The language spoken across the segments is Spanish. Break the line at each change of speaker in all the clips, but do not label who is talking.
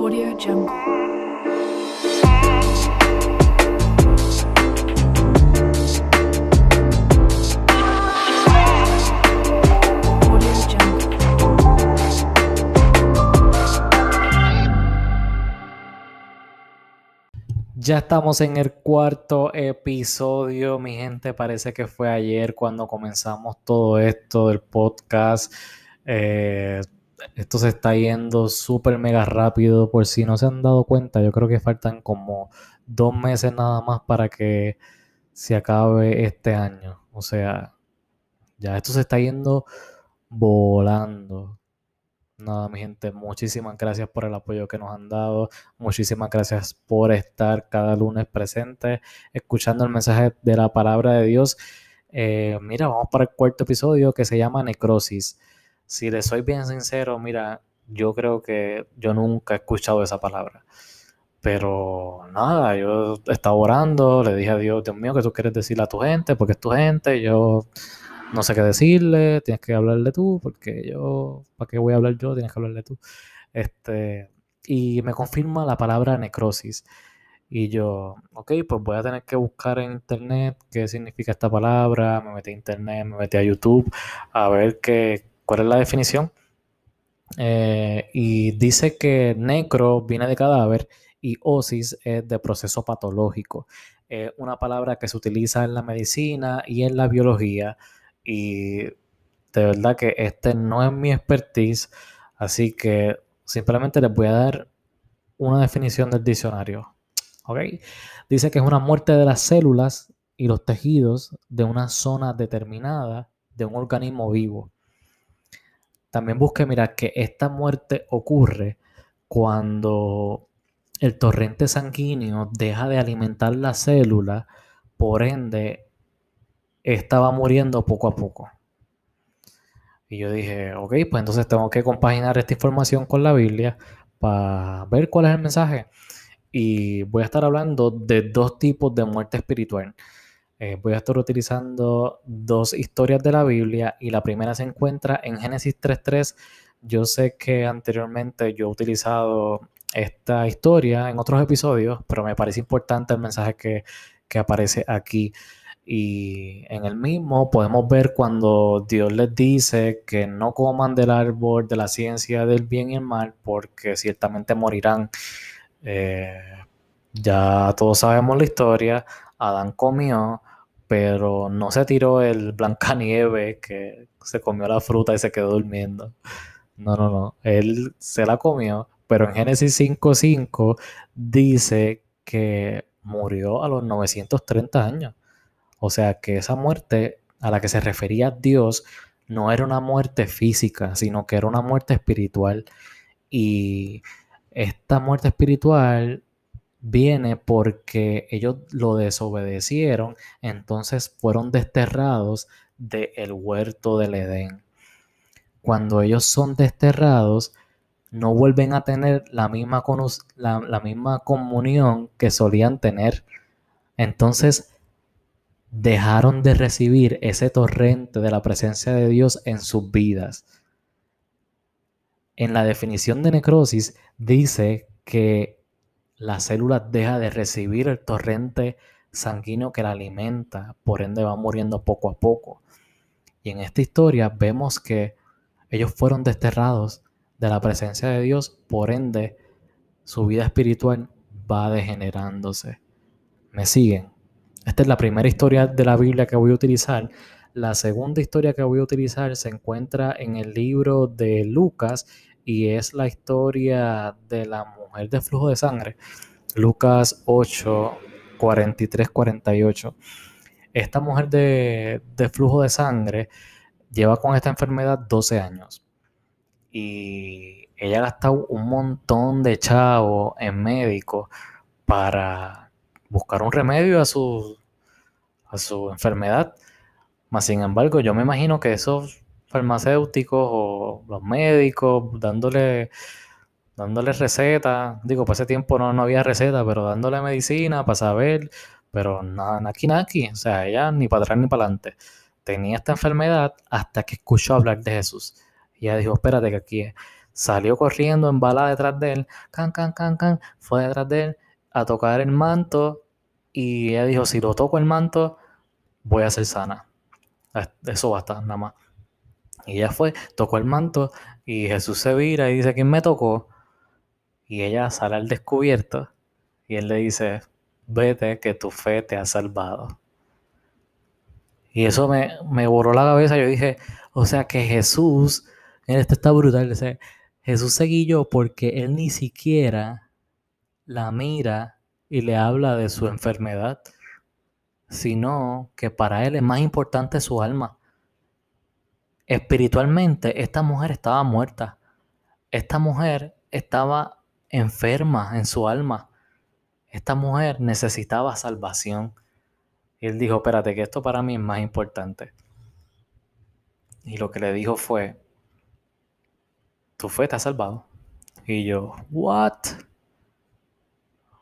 Audio Jungle.
Ya estamos en el cuarto episodio, mi gente. Parece que fue ayer cuando comenzamos todo esto del podcast. Eh, esto se está yendo súper mega rápido. Por si no se han dado cuenta, yo creo que faltan como dos meses nada más para que se acabe este año. O sea, ya esto se está yendo volando. Nada, mi gente, muchísimas gracias por el apoyo que nos han dado. Muchísimas gracias por estar cada lunes presente, escuchando el mensaje de la palabra de Dios. Eh, mira, vamos para el cuarto episodio que se llama Necrosis. Si les soy bien sincero, mira, yo creo que yo nunca he escuchado esa palabra. Pero nada, yo estaba orando, le dije a Dios, Dios mío, ¿qué tú quieres decirle a tu gente? Porque es tu gente, yo no sé qué decirle, tienes que hablarle tú, porque yo, ¿para qué voy a hablar yo? Tienes que hablarle tú. Este, y me confirma la palabra necrosis. Y yo, ok, pues voy a tener que buscar en internet qué significa esta palabra. Me metí a internet, me metí a YouTube a ver qué, cuál es la definición. Eh, y dice que necro viene de cadáver y osis es de proceso patológico. Es una palabra que se utiliza en la medicina y en la biología. Y de verdad que este no es mi expertise, así que simplemente les voy a dar una definición del diccionario. ¿Ok? Dice que es una muerte de las células y los tejidos de una zona determinada de un organismo vivo. También busque mirar que esta muerte ocurre cuando el torrente sanguíneo deja de alimentar la célula, por ende, esta va muriendo poco a poco. Y yo dije, ok, pues entonces tengo que compaginar esta información con la Biblia para ver cuál es el mensaje. Y voy a estar hablando de dos tipos de muerte espiritual. Eh, voy a estar utilizando dos historias de la Biblia y la primera se encuentra en Génesis 3.3. Yo sé que anteriormente yo he utilizado esta historia en otros episodios, pero me parece importante el mensaje que, que aparece aquí. Y en el mismo podemos ver cuando Dios les dice que no coman del árbol de la ciencia del bien y el mal, porque ciertamente morirán. Eh, ya todos sabemos la historia. Adán comió, pero no se tiró el Blancanieve que se comió la fruta y se quedó durmiendo. No, no, no. Él se la comió, pero en Génesis 5.5 dice que murió a los 930 años. O sea que esa muerte a la que se refería Dios no era una muerte física, sino que era una muerte espiritual. Y esta muerte espiritual viene porque ellos lo desobedecieron, entonces fueron desterrados del huerto del Edén. Cuando ellos son desterrados, no vuelven a tener la misma, la, la misma comunión que solían tener. Entonces, dejaron de recibir ese torrente de la presencia de Dios en sus vidas. En la definición de necrosis dice que la célula deja de recibir el torrente sanguíneo que la alimenta, por ende va muriendo poco a poco. Y en esta historia vemos que ellos fueron desterrados de la presencia de Dios, por ende su vida espiritual va degenerándose. ¿Me siguen? Esta es la primera historia de la Biblia que voy a utilizar. La segunda historia que voy a utilizar se encuentra en el libro de Lucas y es la historia de la mujer de flujo de sangre. Lucas 8, 43, 48. Esta mujer de, de flujo de sangre lleva con esta enfermedad 12 años y ella ha gastado un montón de chavo en médicos para buscar un remedio a su, a su enfermedad. Más sin embargo, yo me imagino que esos farmacéuticos o los médicos dándole, dándole recetas, digo, para ese tiempo no, no había receta, pero dándole medicina para saber, pero nada, naki naki, o sea, ella ni para atrás ni para adelante. Tenía esta enfermedad hasta que escuchó hablar de Jesús. Y ella dijo, espérate que aquí salió corriendo en bala detrás de él, can, can, can, can, fue detrás de él a tocar el manto y ella dijo, si lo toco el manto, voy a ser sana. Eso basta, nada más. Y ella fue, tocó el manto y Jesús se vira y dice, ¿quién me tocó? Y ella sale al descubierto y él le dice, vete que tu fe te ha salvado. Y eso me, me borró la cabeza. Yo dije, o sea que Jesús, esto está brutal. Jesús se guilló porque él ni siquiera la mira y le habla de su enfermedad, sino que para él es más importante su alma. Espiritualmente, esta mujer estaba muerta. Esta mujer estaba enferma en su alma. Esta mujer necesitaba salvación. Y él dijo, espérate, que esto para mí es más importante. Y lo que le dijo fue, tu fe te ha salvado. Y yo, ¿what?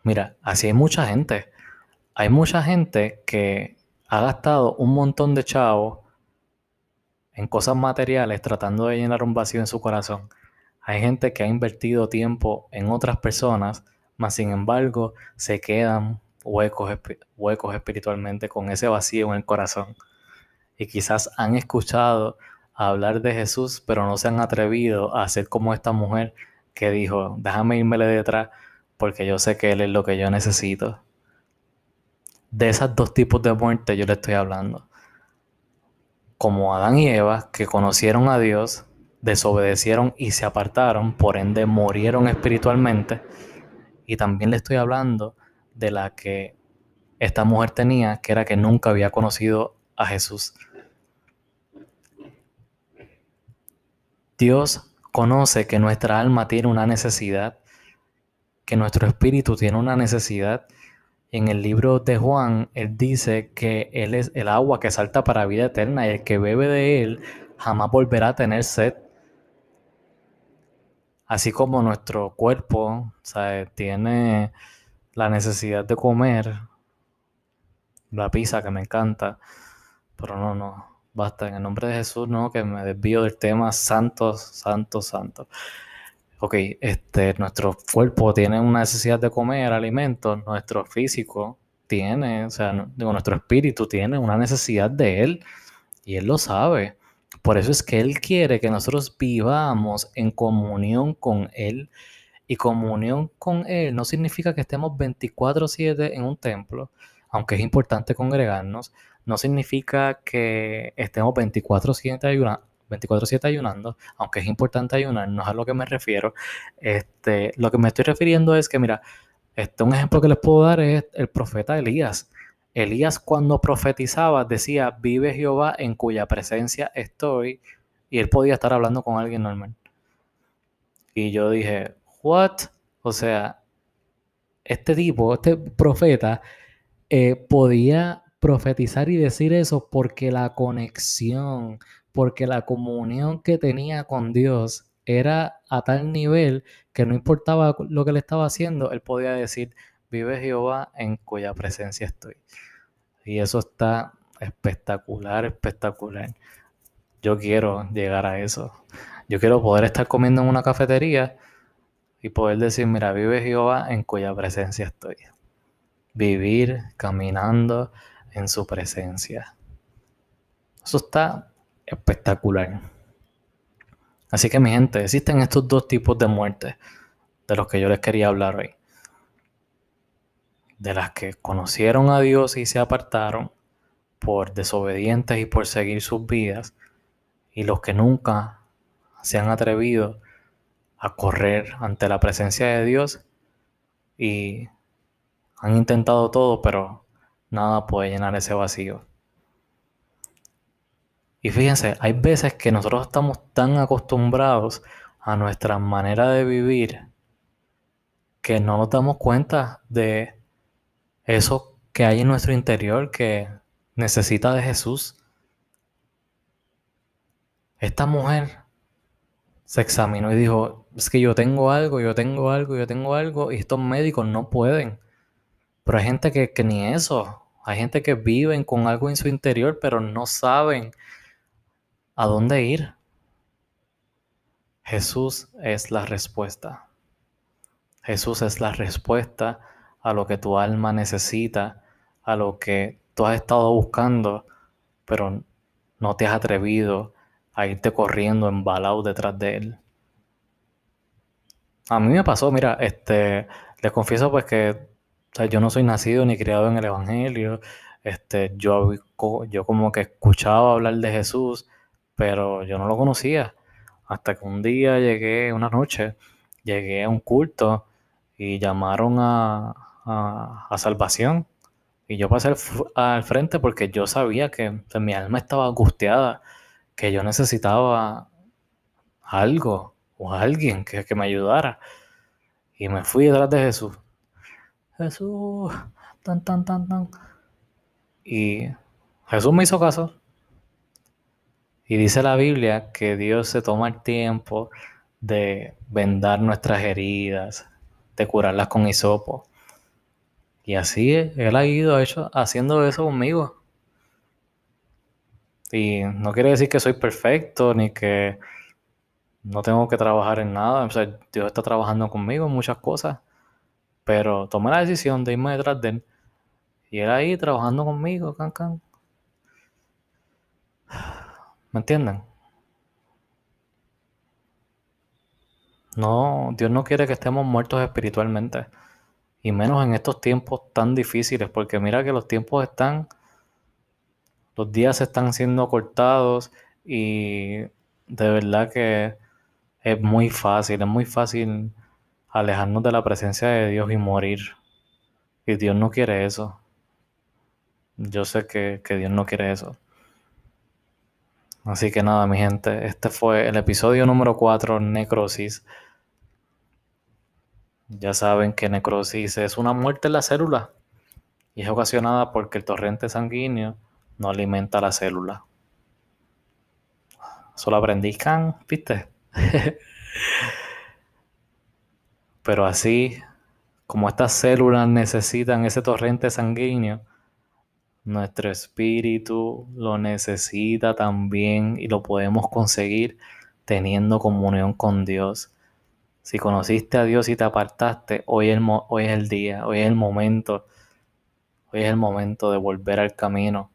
Mira, así hay mucha gente. Hay mucha gente que ha gastado un montón de chavos en cosas materiales tratando de llenar un vacío en su corazón. Hay gente que ha invertido tiempo en otras personas, mas sin embargo se quedan huecos, huecos espiritualmente con ese vacío en el corazón. Y quizás han escuchado hablar de Jesús, pero no se han atrevido a ser como esta mujer que dijo, déjame irme detrás porque yo sé que Él es lo que yo necesito. De esos dos tipos de muerte yo le estoy hablando. Como Adán y Eva, que conocieron a Dios, desobedecieron y se apartaron, por ende murieron espiritualmente. Y también le estoy hablando de la que esta mujer tenía, que era que nunca había conocido a Jesús. Dios conoce que nuestra alma tiene una necesidad, que nuestro espíritu tiene una necesidad. En el libro de Juan, Él dice que Él es el agua que salta para vida eterna y el que bebe de Él jamás volverá a tener sed. Así como nuestro cuerpo tiene la necesidad de comer, la pizza que me encanta, pero no, no, basta, en el nombre de Jesús, no, que me desvío del tema santos, santos, santos. Ok, este, nuestro cuerpo tiene una necesidad de comer alimentos, nuestro físico tiene, o sea, digo, nuestro espíritu tiene una necesidad de Él y Él lo sabe. Por eso es que Él quiere que nosotros vivamos en comunión con Él. Y comunión con Él no significa que estemos 24/7 en un templo, aunque es importante congregarnos, no significa que estemos 24/7 24 ayunando, aunque es importante ayunar, no es a lo que me refiero. Este, lo que me estoy refiriendo es que, mira, este, un ejemplo que les puedo dar es el profeta Elías. Elías cuando profetizaba decía, vive Jehová en cuya presencia estoy, y él podía estar hablando con alguien normal. Y yo dije, what? O sea, este tipo, este profeta, eh, podía profetizar y decir eso porque la conexión, porque la comunión que tenía con Dios era a tal nivel que no importaba lo que le estaba haciendo, él podía decir, vive Jehová en cuya presencia estoy. Y eso está espectacular, espectacular. Yo quiero llegar a eso. Yo quiero poder estar comiendo en una cafetería y poder decir, mira, vive Jehová en cuya presencia estoy. Vivir caminando en su presencia. Eso está espectacular. Así que mi gente, existen estos dos tipos de muertes de los que yo les quería hablar hoy de las que conocieron a Dios y se apartaron por desobedientes y por seguir sus vidas, y los que nunca se han atrevido a correr ante la presencia de Dios y han intentado todo, pero nada puede llenar ese vacío. Y fíjense, hay veces que nosotros estamos tan acostumbrados a nuestra manera de vivir que no nos damos cuenta de eso que hay en nuestro interior que necesita de Jesús. Esta mujer se examinó y dijo, es que yo tengo algo, yo tengo algo, yo tengo algo, y estos médicos no pueden. Pero hay gente que, que ni eso, hay gente que viven con algo en su interior, pero no saben a dónde ir. Jesús es la respuesta. Jesús es la respuesta a lo que tu alma necesita, a lo que tú has estado buscando, pero no te has atrevido a irte corriendo embalado detrás de él. A mí me pasó, mira, este, les confieso pues que o sea, yo no soy nacido ni criado en el Evangelio. Este, yo, yo como que escuchaba hablar de Jesús, pero yo no lo conocía. Hasta que un día llegué, una noche, llegué a un culto y llamaron a, a, salvación. Y yo pasé al, frente porque yo sabía que mi alma estaba angustiada, que yo necesitaba algo o alguien que, que me ayudara. Y me fui detrás de Jesús. Jesús, tan, tan, tan, tan. Y Jesús me hizo caso. Y dice la Biblia que Dios se toma el tiempo de vendar nuestras heridas, de curarlas con hisopo. Y así Él ha ido hecho, haciendo eso conmigo. Y no quiere decir que soy perfecto ni que no tengo que trabajar en nada. O sea, Dios está trabajando conmigo en muchas cosas. Pero tomé la decisión de irme detrás de él. Y él ahí trabajando conmigo, can, can. ¿Me entienden? No, Dios no quiere que estemos muertos espiritualmente. Y menos en estos tiempos tan difíciles, porque mira que los tiempos están, los días están siendo cortados y de verdad que es muy fácil, es muy fácil alejarnos de la presencia de Dios y morir. Y Dios no quiere eso. Yo sé que, que Dios no quiere eso. Así que nada, mi gente, este fue el episodio número 4, Necrosis. Ya saben que necrosis es una muerte en la célula y es ocasionada porque el torrente sanguíneo no alimenta la célula. Solo aprendí, can, ¿viste? Pero así como estas células necesitan ese torrente sanguíneo, nuestro espíritu lo necesita también y lo podemos conseguir teniendo comunión con Dios. Si conociste a Dios y te apartaste, hoy es, el, hoy es el día, hoy es el momento, hoy es el momento de volver al camino.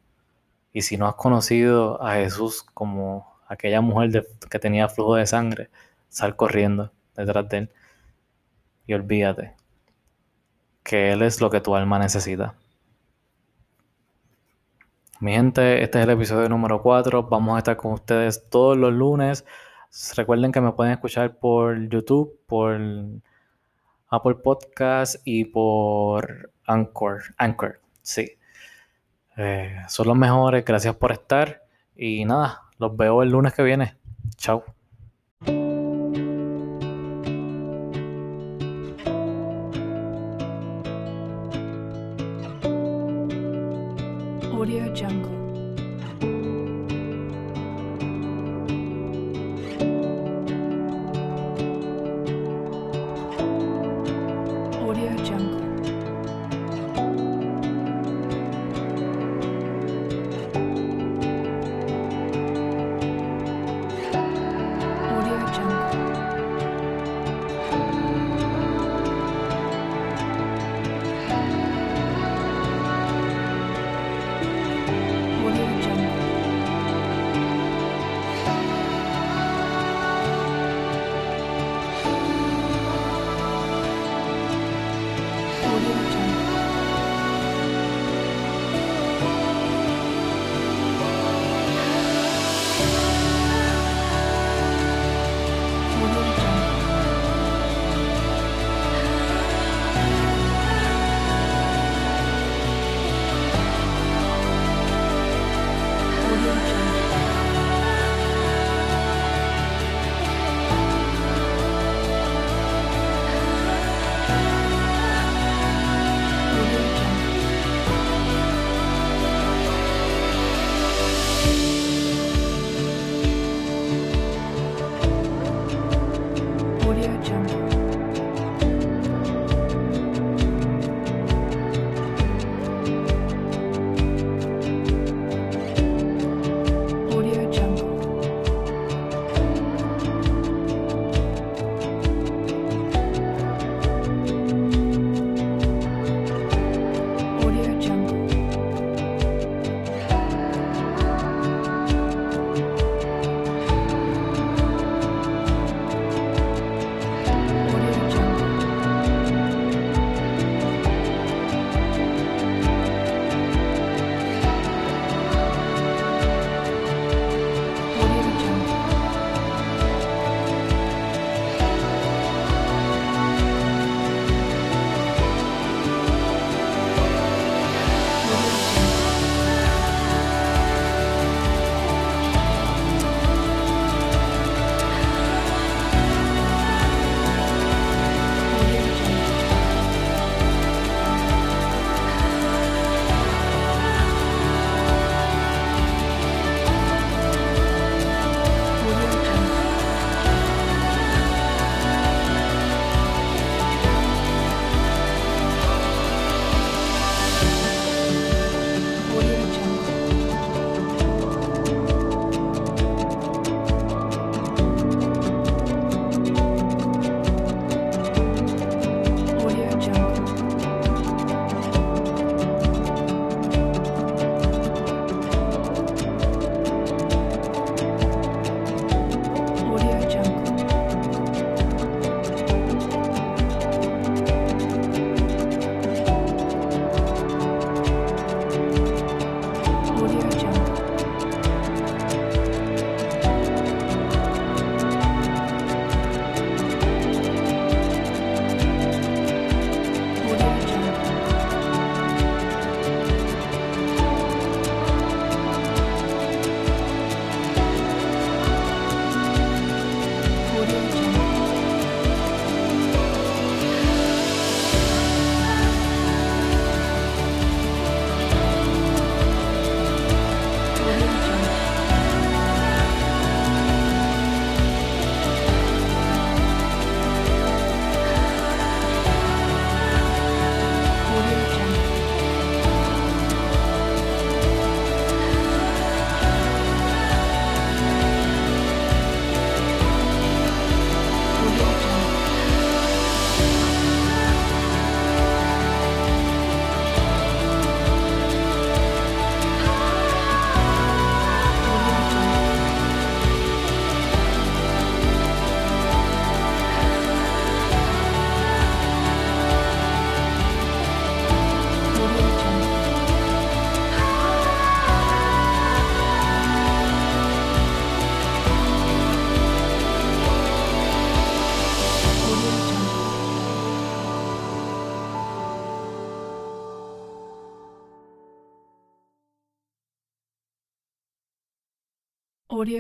Y si no has conocido a Jesús como aquella mujer que tenía flujo de sangre, sal corriendo detrás de él y olvídate que Él es lo que tu alma necesita. Mi gente, este es el episodio número 4. Vamos a estar con ustedes todos los lunes. Recuerden que me pueden escuchar por YouTube, por Apple Podcast y por Anchor. Anchor, sí. Eh, son los mejores. Gracias por estar. Y nada, los veo el lunes que viene. Chao.
Audio Jungle.